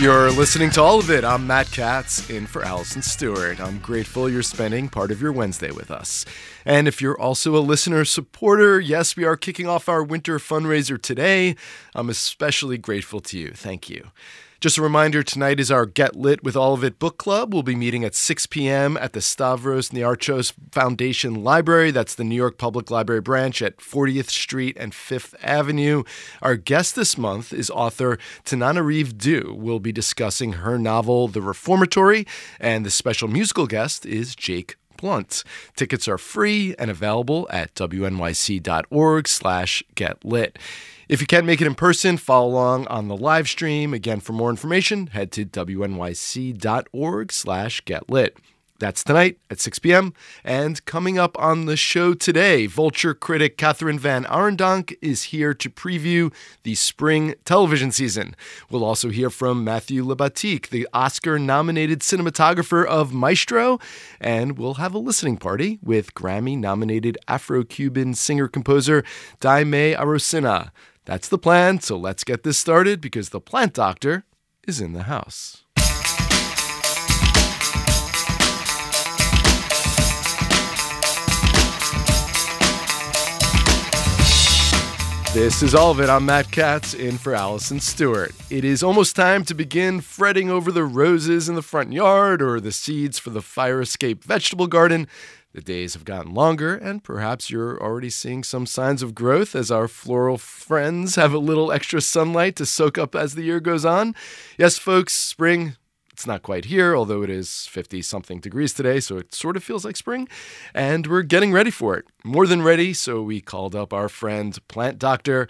You're listening to all of it. I'm Matt Katz, in for Allison Stewart. I'm grateful you're spending part of your Wednesday with us. And if you're also a listener supporter, yes, we are kicking off our winter fundraiser today. I'm especially grateful to you. Thank you. Just a reminder tonight is our Get Lit with All of It book club. We'll be meeting at 6 p.m. at the Stavros Niarchos Foundation Library. That's the New York Public Library branch at 40th Street and 5th Avenue. Our guest this month is author Tananarive Due. We'll be discussing her novel, The Reformatory, and the special musical guest is Jake Blunt. Tickets are free and available at wnyc.org slash getlit. If you can't make it in person, follow along on the live stream. Again, for more information, head to wnyc.org slash getlit. That's tonight at 6 p.m. And coming up on the show today, Vulture critic Kathryn VanArendonk is here to preview the spring television season. We'll also hear from Matthew Libatique, the Oscar nominated cinematographer of Maestro, and we'll have a listening party with Grammy nominated Afro Cuban singer composer Daymé Arocena. That's the plan, so let's get this started because the plant doctor is in the house. This is all of it. I'm Matt Katz in for Allison Stewart. It is almost time to begin fretting over the roses in the front yard or the seeds for the fire escape vegetable garden. The days have gotten longer, and perhaps you're already seeing some signs of growth as our floral friends have a little extra sunlight to soak up as the year goes on. Yes, folks, spring it's not quite here, although it is 50 something degrees today, so it sort of feels like spring. And we're getting ready for it. More than ready, so we called up our friend, plant doctor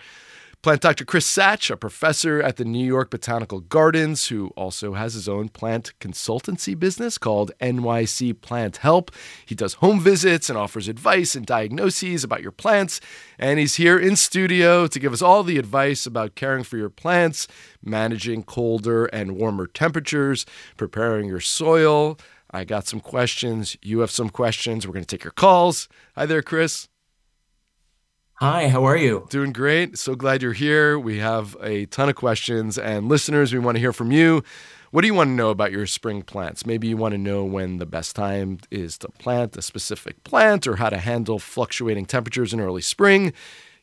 Plant Dr. Chris Satch, a professor at the New York Botanical Gardens, who also has his own plant consultancy business called NYC Plant Help. He does home visits and offers advice and diagnoses about your plants. And he's here in studio to give us all the advice about caring for your plants, managing colder and warmer temperatures, preparing your soil. I got some questions. You have some questions. We're going to take your calls. Hi there, Chris. Hi, how are you? Doing great. So glad you're here. We have a ton of questions, and listeners, we want to hear from you. What do you want to know about your spring plants? Maybe you want to know when the best time is to plant a specific plant or how to handle fluctuating temperatures in early spring.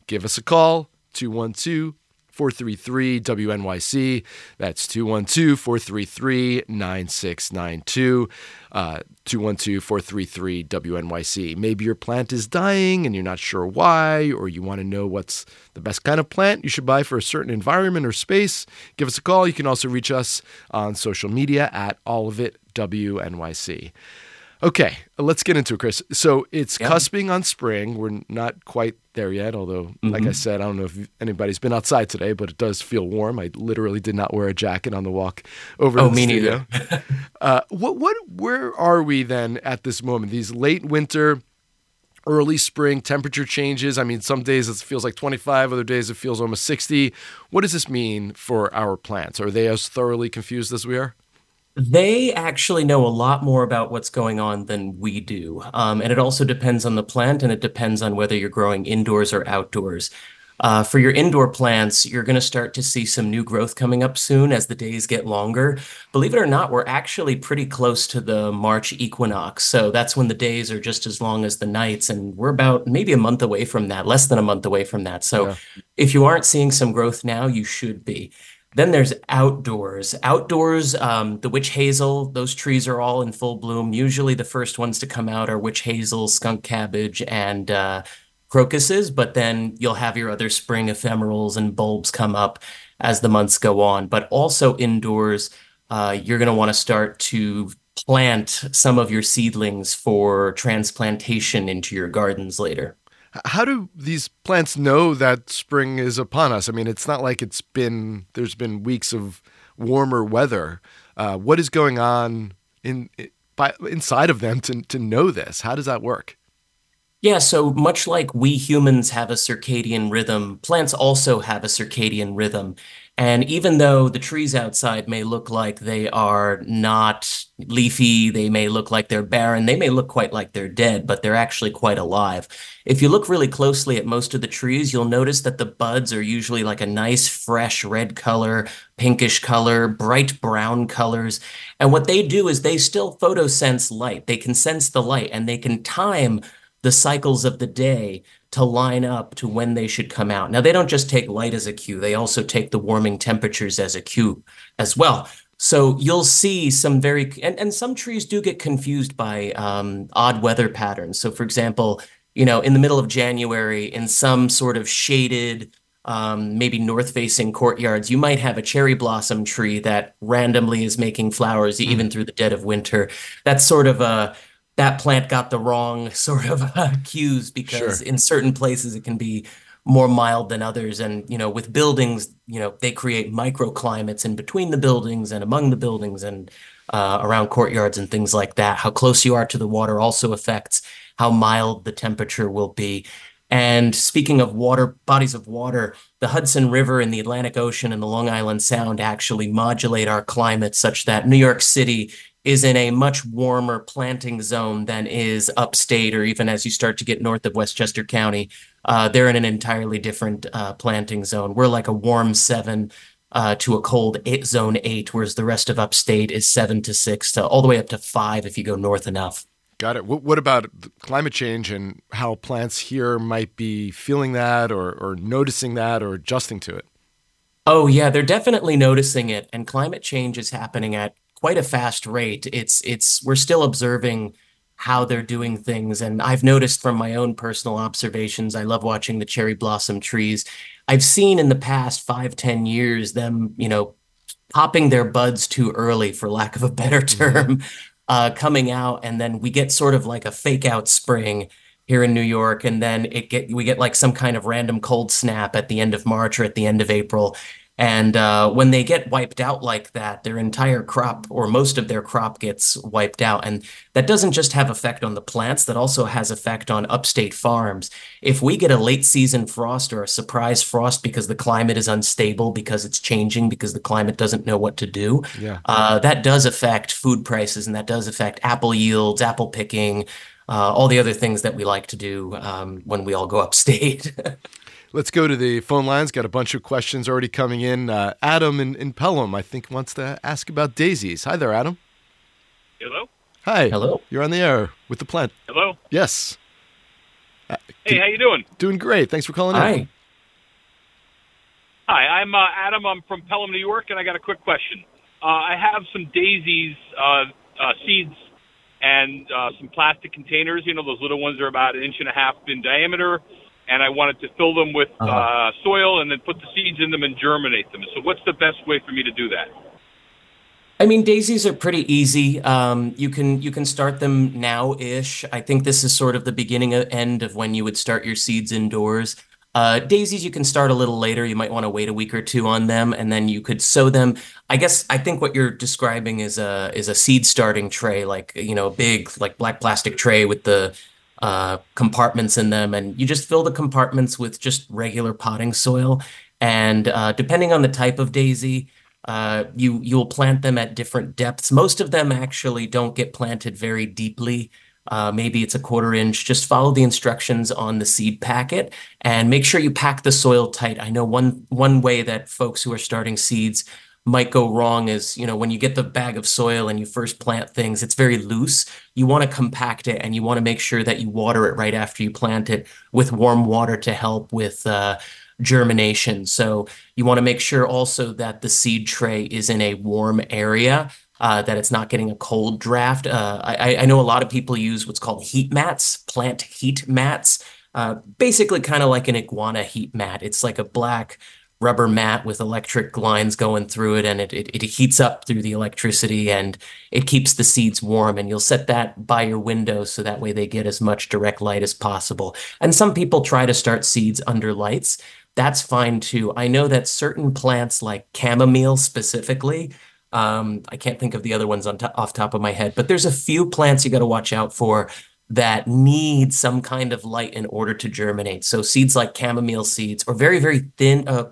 Give us a call, 212 433 WNYC. That's 212 433 9692. Uh, 212 433 WNYC. Maybe your plant is dying and you're not sure why, or you want to know what's the best kind of plant you should buy for a certain environment or space. Give us a call. You can also reach us on social media at all of it WNYC. Okay, let's get into it, Chris. So it's yeah. cusping on spring. We're not quite there yet, although, mm-hmm. like I mm-hmm. said, I don't know if anybody's been outside today, but it does feel warm. I literally did not wear a jacket on the walk over. Oh, the me studio. neither. uh, what, what, where are we then at this moment? These late winter, early spring temperature changes. I mean, some days it feels like 25, other days it feels almost 60. What does this mean for our plants? Are they as thoroughly confused as we are? They actually know a lot more about what's going on than we do. Um, and it also depends on the plant and it depends on whether you're growing indoors or outdoors. Uh, for your indoor plants, you're going to start to see some new growth coming up soon as the days get longer. Believe it or not, we're actually pretty close to the March equinox. So that's when the days are just as long as the nights. And we're about maybe a month away from that, less than a month away from that. So yeah. if you aren't seeing some growth now, you should be. Then there's outdoors. Outdoors, um, the witch hazel, those trees are all in full bloom. Usually the first ones to come out are witch hazel, skunk cabbage, and uh, crocuses, but then you'll have your other spring ephemerals and bulbs come up as the months go on. But also indoors, uh, you're going to want to start to plant some of your seedlings for transplantation into your gardens later. How do these plants know that spring is upon us? I mean, it's not like it's been there's been weeks of warmer weather. Uh, what is going on in by, inside of them to to know this? How does that work? Yeah, so much like we humans have a circadian rhythm, plants also have a circadian rhythm. And even though the trees outside may look like they are not leafy, they may look like they're barren, they may look quite like they're dead, but they're actually quite alive. If you look really closely at most of the trees, you'll notice that the buds are usually like a nice, fresh red color, pinkish color, bright brown colors. And what they do is they still photosense light. They can sense the light and they can time the cycles of the day to line up to when they should come out. Now, they don't just take light as a cue, they also take the warming temperatures as a cue as well. So you'll see some very, and, and some trees do get confused by um, odd weather patterns. So, for example, you know, in the middle of January, in some sort of shaded, um, maybe north facing courtyards, you might have a cherry blossom tree that randomly is making flowers mm. even through the dead of winter. That's sort of a, that plant got the wrong sort of uh, cues because sure. in certain places it can be more mild than others. And you know with buildings you know they create microclimates in between the buildings and among the buildings and uh, around courtyards and things like that. How close you are to the water also affects how mild the temperature will be. And speaking of water bodies of water the hudson river and the atlantic ocean and the long island sound actually modulate our climate such that new york city is in a much warmer planting zone than is upstate or even as you start to get north of Westchester County. Uh, they're in an entirely different uh, planting zone. We're like a warm seven uh, to a cold eight, zone eight, whereas the rest of upstate is seven to six to all the way up to five if you go north enough. Got it. What, about climate change and how plants here might be feeling that or, or noticing that or adjusting to it? Oh, yeah, they're definitely noticing it. And climate change is happening at quite a fast rate. It's it's we're still observing how they're doing things. And I've noticed from my own personal observations, I love watching the cherry blossom trees. I've seen in the past five, ten years them, you know, popping their buds too early, for lack of a better mm-hmm. term, uh, coming out, and then we get sort of like a fake out spring here in New York, and then it get we get like some kind of random cold snap at the end of March or at the end of April, and uh, when they get wiped out like that, their entire crop or most of their crop gets wiped out. And that doesn't just have effect on the plants, that also has effect on upstate farms. If we get a late season frost or a surprise frost because the climate is unstable, because it's changing, because the climate doesn't know what to do, yeah. uh, that does affect food prices and that does affect apple yields, apple picking, uh, all the other things that we like to do um, when we all go upstate. Let's go to the phone lines. Got a bunch of questions already coming in. Uh, Adam in, in Pelham, I think, wants to ask about daisies. Hi there, Adam. Hello. Hi. Hello. You're on the air with the plant. Hello. Yes. Uh, hey, how you doing? Doing great. Thanks for calling Hi. in. Hi, I'm uh, Adam. I'm from Pelham, New York, and I got a quick question. Uh, I have some daisies uh, uh, seeds and uh, some plastic containers. You know, those little ones are about an inch and a half in diameter and I wanted to fill them with uh-huh. uh, soil and then put the seeds in them and germinate them. So, what's the best way for me to do that? I mean, daisies are pretty easy. Um, you can you can start them now-ish. I think this is sort of the beginning of end of when you would start your seeds indoors. Uh, daisies you can start a little later. You might want to wait a week or two on them, and then you could sow them. I guess I think what you're describing is a is a seed starting tray, like you know, a big like black plastic tray with the uh, compartments in them, and you just fill the compartments with just regular potting soil. And uh, depending on the type of daisy, uh, you you'll plant them at different depths. Most of them actually don't get planted very deeply. Uh, maybe it's a quarter inch. Just follow the instructions on the seed packet and make sure you pack the soil tight. I know one one way that folks who are starting seeds might go wrong is, you know, when you get the bag of soil and you first plant things, it's very loose. You want to compact it and you want to make sure that you water it right after you plant it with warm water to help with uh, germination. So you want to make sure also that the seed tray is in a warm area. Uh, that it's not getting a cold draft. Uh, I, I, know a lot of people use what's called heat mats, plant heat mats, uh, basically kind of like an iguana heat mat. It's like a black rubber mat with electric lines going through it and it, it, it, heats up through the electricity and it keeps the seeds warm and you'll set that by your window so that way they get as much direct light as possible. And some people try to start seeds under lights. That's fine too. I know that certain plants like chamomile specifically um, i can't think of the other ones on to- off top of my head but there's a few plants you got to watch out for that need some kind of light in order to germinate. So seeds like chamomile seeds or very, very thin, uh,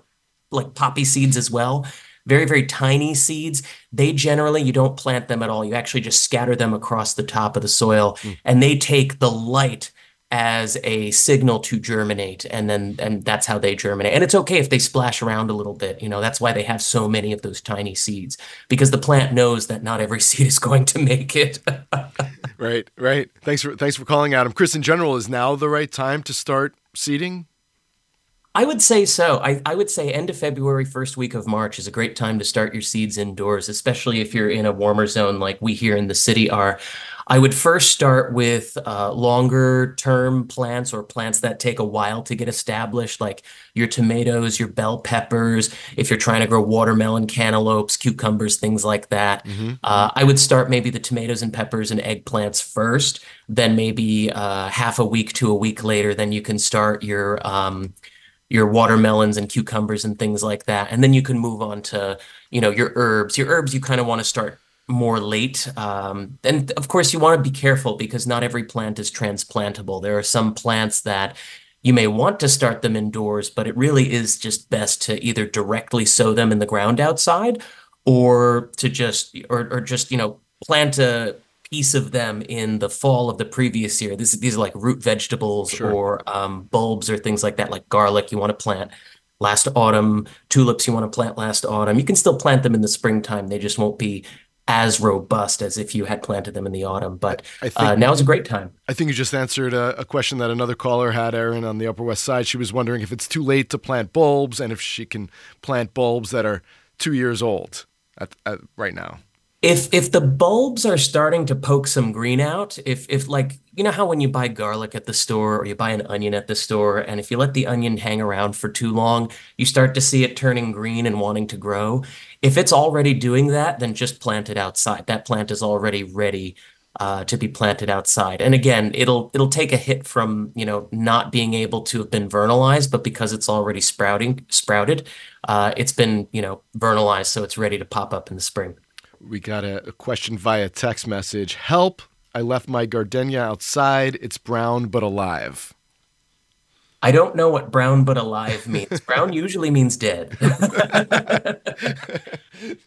like poppy seeds as well. Very, very tiny seeds. They generally, you don't plant them at all. You actually just scatter them across the top of the soil mm. and they take the light as a signal to germinate and then and that's how they germinate and it's okay if they splash around a little bit you know that's why they have so many of those tiny seeds because the plant knows that not every seed is going to make it right right thanks for thanks for calling adam chris in general is now the right time to start seeding I would say so. I, I would say end of February, first week of March is a great time to start your seeds indoors, especially if you're in a warmer zone like we here in the city are. I would first start with uh, longer term plants or plants that take a while to get established, like your tomatoes, your bell peppers. If you're trying to grow watermelon, cantaloupes, cucumbers, things like that, mm-hmm. uh, I would start maybe the tomatoes and peppers and eggplants first. Then maybe uh, half a week to a week later, then you can start your um, your watermelons and cucumbers and things like that and then you can move on to you know your herbs your herbs you kind of want to start more late. Um, and of course, you want to be careful because not every plant is transplantable. There are some plants that you may want to start them indoors, but it really is just best to either directly sow them in the ground outside or to just or, or just you know plant a piece of them in the fall of the previous year. This, these are like root vegetables sure. or um, bulbs or things like that, like garlic you want to plant last autumn, tulips you want to plant last autumn. You can still plant them in the springtime. They just won't be as robust as if you had planted them in the autumn. But I think, uh, now is a great time. I think you just answered a, a, question that another caller had, Erin, on the Upper West Side. She was wondering if it's too late to plant bulbs and if she can plant bulbs that are two years old at, at right now if if the bulbs are starting to poke some green out, if if like you know how when you buy garlic at the store or you buy an onion at the store, and if you let the onion hang around for too long, you start to see it turning green and wanting to grow. If it's already doing that, then just plant it outside. That plant is already ready uh, to be planted outside. And again, it'll it'll take a hit from you know not being able to have been vernalized, but because it's already sprouting sprouted, uh, it's been you know vernalized, so it's ready to pop up in the spring. We got a, a question via text message. Help! I left my gardenia outside. It's brown but alive. I don't know what brown but alive means. brown usually means dead.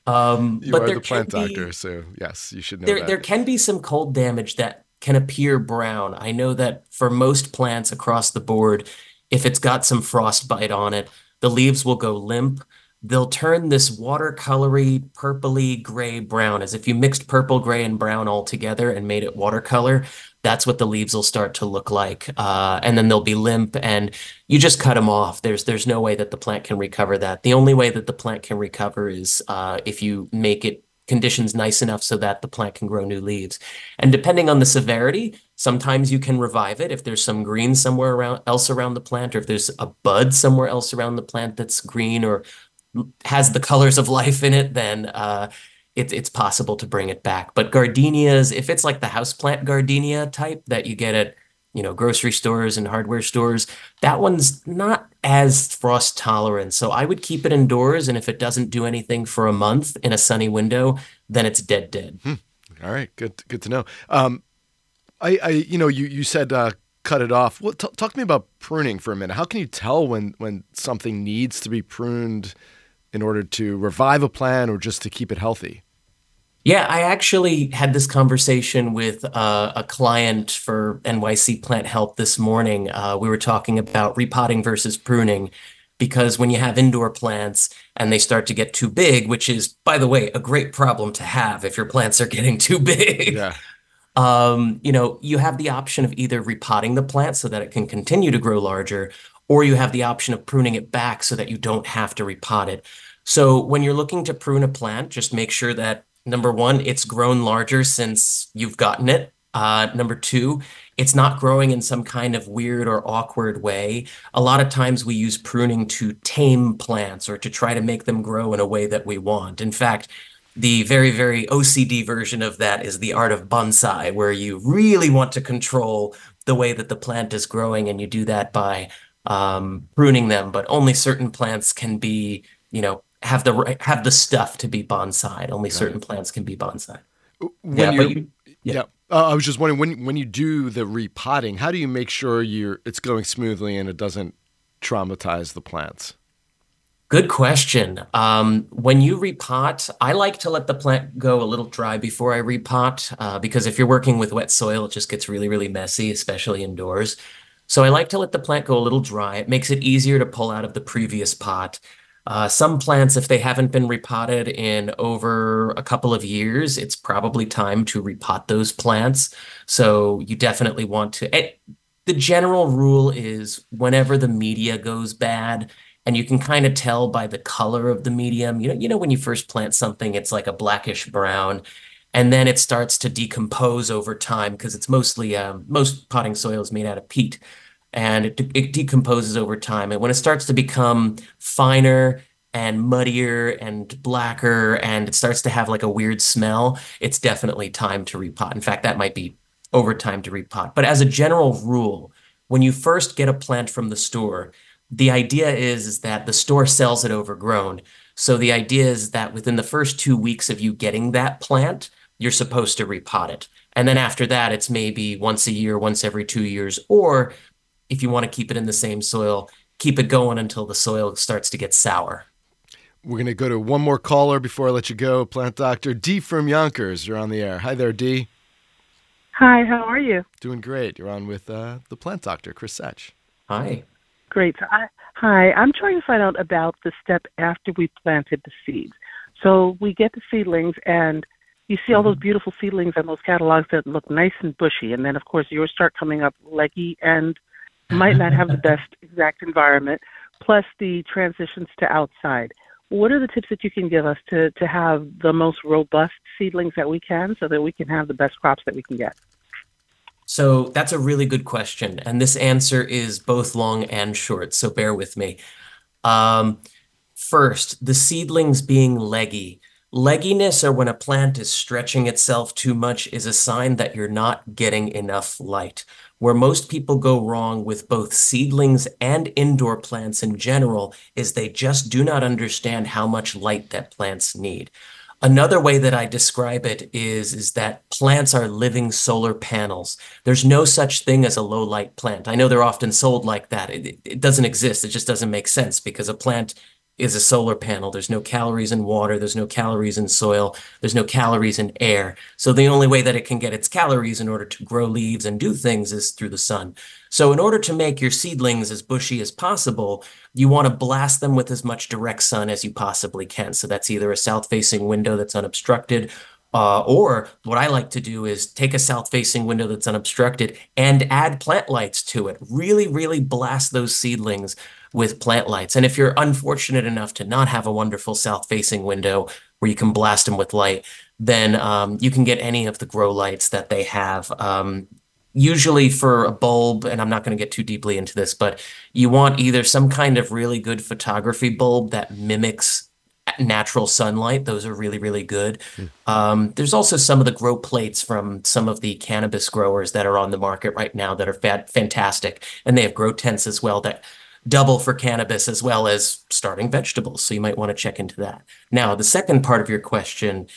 um, you but are the plant be, doctor, so yes, you should know there, that. There can be some cold damage that can appear brown. I know that for most plants across the board, if it's got some frostbite on it, the leaves will go limp they'll turn this watercolory purpley gray brown as if you mixed purple gray and brown all together and made it watercolor. That's what the leaves will start to look like uh, and then they'll be limp and you just cut them off. There's there's no way that the plant can recover that. The only way that the plant can recover is uh, if you make it conditions nice enough so that the plant can grow new leaves. And depending on the severity sometimes you can revive it if there's some green somewhere around else around the plant or if there's a bud somewhere else around the plant that's green or has the colors of life in it, then uh, it, it's possible to bring it back. But gardenias, if it's like the houseplant gardenia type that you get at you know grocery stores and hardware stores, that one's not as frost tolerant. So I would keep it indoors, and if it doesn't do anything for a month in a sunny window, then it's dead, dead. Hmm. All right, good, good to know. Um, I, I, you know, you you said uh, cut it off. Well, t- talk to me about pruning for a minute. How can you tell when when something needs to be pruned? In order to revive a plan or just to keep it healthy? Yeah, I actually had this conversation with uh, a client for NYC Plant Health this morning. Uh, we were talking about repotting versus pruning because when you have indoor plants and they start to get too big, which is, by the way, a great problem to have if your plants are getting too big. Yeah. Um, you know, you have the option of either repotting the plant so that it can continue to grow larger, or you have the option of pruning it back so that you don't have to repot it. So when you're looking to prune a plant, just make sure that number one, it's grown larger since you've gotten it. Uh, number two, it's not growing in some kind of weird or awkward way. A lot of times we use pruning to tame plants or to try to make them grow in a way that we want. In fact, the very, very OCD version of that is the art of bonsai, where you really want to control the way that the plant is growing, and you do that by um, pruning them, but only certain plants can be, you know, have the right, have the stuff to be bonsai. Only certain plants can be bonsai. When yeah, you, yeah. yeah. Uh, I was just wondering when when you do the repotting, how do you make sure you're it's going smoothly and it doesn't traumatize the plants? Good question. Um, when you repot, I like to let the plant go a little dry before I repot uh, because if you're working with wet soil, it just gets really, really messy, especially indoors. So I like to let the plant go a little dry. It makes it easier to pull out of the previous pot. Uh, some plants, if they haven't been repotted in over a couple of years, it's probably time to repot those plants. So you definitely want to. It, the general rule is whenever the media goes bad, and you can kind of tell by the color of the medium. You know, you know when you first plant something, it's like a blackish brown, and then it starts to decompose over time because it's mostly um, most potting soil is made out of peat, and it, it decomposes over time. And when it starts to become finer and muddier and blacker, and it starts to have like a weird smell, it's definitely time to repot. In fact, that might be over time to repot. But as a general rule, when you first get a plant from the store, the idea is, is that the store sells it overgrown. So the idea is that within the first two weeks of you getting that plant, you're supposed to repot it. And then after that, it's maybe once a year, once every two years, or if you want to keep it in the same soil, keep it going until the soil starts to get sour. We're going to go to one more caller before I let you go. Plant Doctor D from Yonkers, you're on the air. Hi there, D. Hi, how are you? Doing great. You're on with uh, the Plant Doctor, Chris Satch. Hi. Great. So I, hi, I'm trying to find out about the step after we planted the seeds. So we get the seedlings, and you see all those mm-hmm. beautiful seedlings on those catalogs that look nice and bushy, and then of course yours start coming up leggy and might not have the best exact environment. Plus the transitions to outside. What are the tips that you can give us to to have the most robust seedlings that we can, so that we can have the best crops that we can get? So that's a really good question. And this answer is both long and short. So bear with me. Um, first, the seedlings being leggy. Legginess, or when a plant is stretching itself too much, is a sign that you're not getting enough light. Where most people go wrong with both seedlings and indoor plants in general is they just do not understand how much light that plants need. Another way that I describe it is, is that plants are living solar panels. There's no such thing as a low light plant. I know they're often sold like that. It, it doesn't exist. It just doesn't make sense because a plant is a solar panel. There's no calories in water. There's no calories in soil. There's no calories in air. So the only way that it can get its calories in order to grow leaves and do things is through the sun. So in order to make your seedlings as bushy as possible, you want to blast them with as much direct sun as you possibly can. So that's either a south-facing window that's unobstructed uh, or what I like to do is take a south facing window that's unobstructed and add plant lights to it. Really, really blast those seedlings with plant lights. And if you're unfortunate enough to not have a wonderful south facing window where you can blast them with light, then um, you can get any of the grow lights that they have. Um, usually for a bulb, and I'm not going to get too deeply into this, but you want either some kind of really good photography bulb that mimics natural sunlight. Those are really, really good. Mm. Um, there's also some of the grow plates from some of the cannabis growers that are on the market right now that are fat, fantastic. And they have grow tents as well that double for cannabis as well as starting vegetables. So you might want to check into that. Now, the second part of your question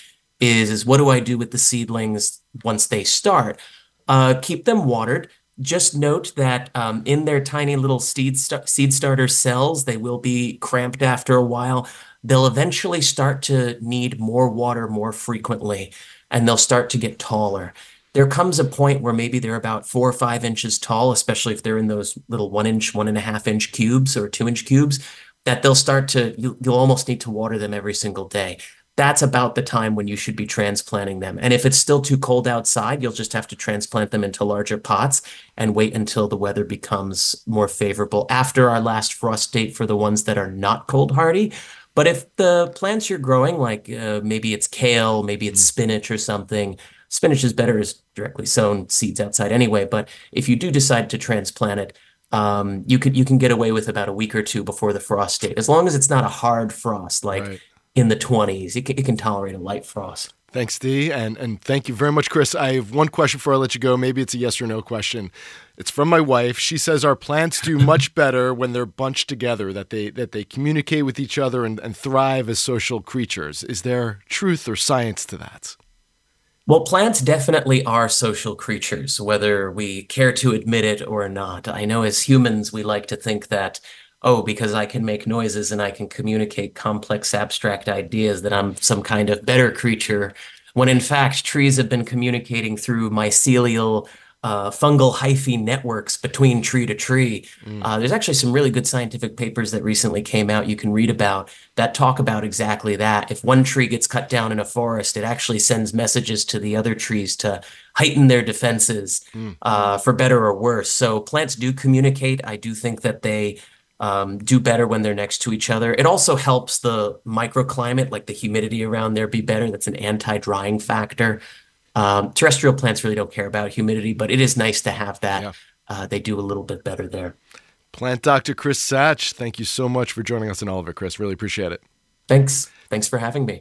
is, is what do I do with the seedlings once they start? Uh, keep them watered. Just note that um, in their tiny little seed, st- seed starter cells, they will be cramped after a while. They'll eventually start to need more water more frequently, and they'll start to get taller there comes a point where maybe they're about four or five inches tall, especially if they're in those little one inch, one and a half inch cubes or two inch cubes, that they'll start to, you, will almost need to water them every single day. That's about the time when you should be transplanting them. And if it's still too cold outside, you'll just have to transplant them into larger pots and wait until the weather becomes more favorable after our last frost date for the ones that are not cold hardy. But if the plants you're growing, like uh, maybe it's kale, maybe it's spinach or something, Spinach is better as directly sown seeds outside anyway, but if you do decide to transplant it, um, you could you can get away with about a week or two before the frost date, as long as it's not a hard frost like right. in the 20s. It can, it can tolerate a light frost. Thanks, Dee, and and thank you very much, Chris. I have one question before I let you go. Maybe it's a yes or no question. It's from my wife. She says our plants do much better when they're bunched together, that they that they communicate with each other and, and thrive as social creatures. Is there truth or science to that? Well, plants definitely are social creatures, whether we care to admit it or not. I know as humans, we like to think that oh, because I can make noises and I can communicate complex abstract ideas, that I'm some kind of better creature, when in fact trees have been communicating through mycelial uh, fungal hyphae networks between tree to tree. Mm. Uh, there's actually some really good scientific papers that recently came out you can read about that talk about exactly that. If one tree gets cut down in a forest, it actually sends messages to the other trees to heighten their defenses mm. uh, for better or worse. So plants do communicate. I do think that they um, do better when they're next to each other. It also helps the microclimate, like the humidity around there, be better. That's an anti-drying factor. Um, terrestrial plants really don't care about humidity, but it is nice to have that. Yeah. Uh, they do a little bit better there. Plant Doctor Chris Satch, thank you so much for joining us in All of It, Chris. Really appreciate it. Thanks. Thanks for having me.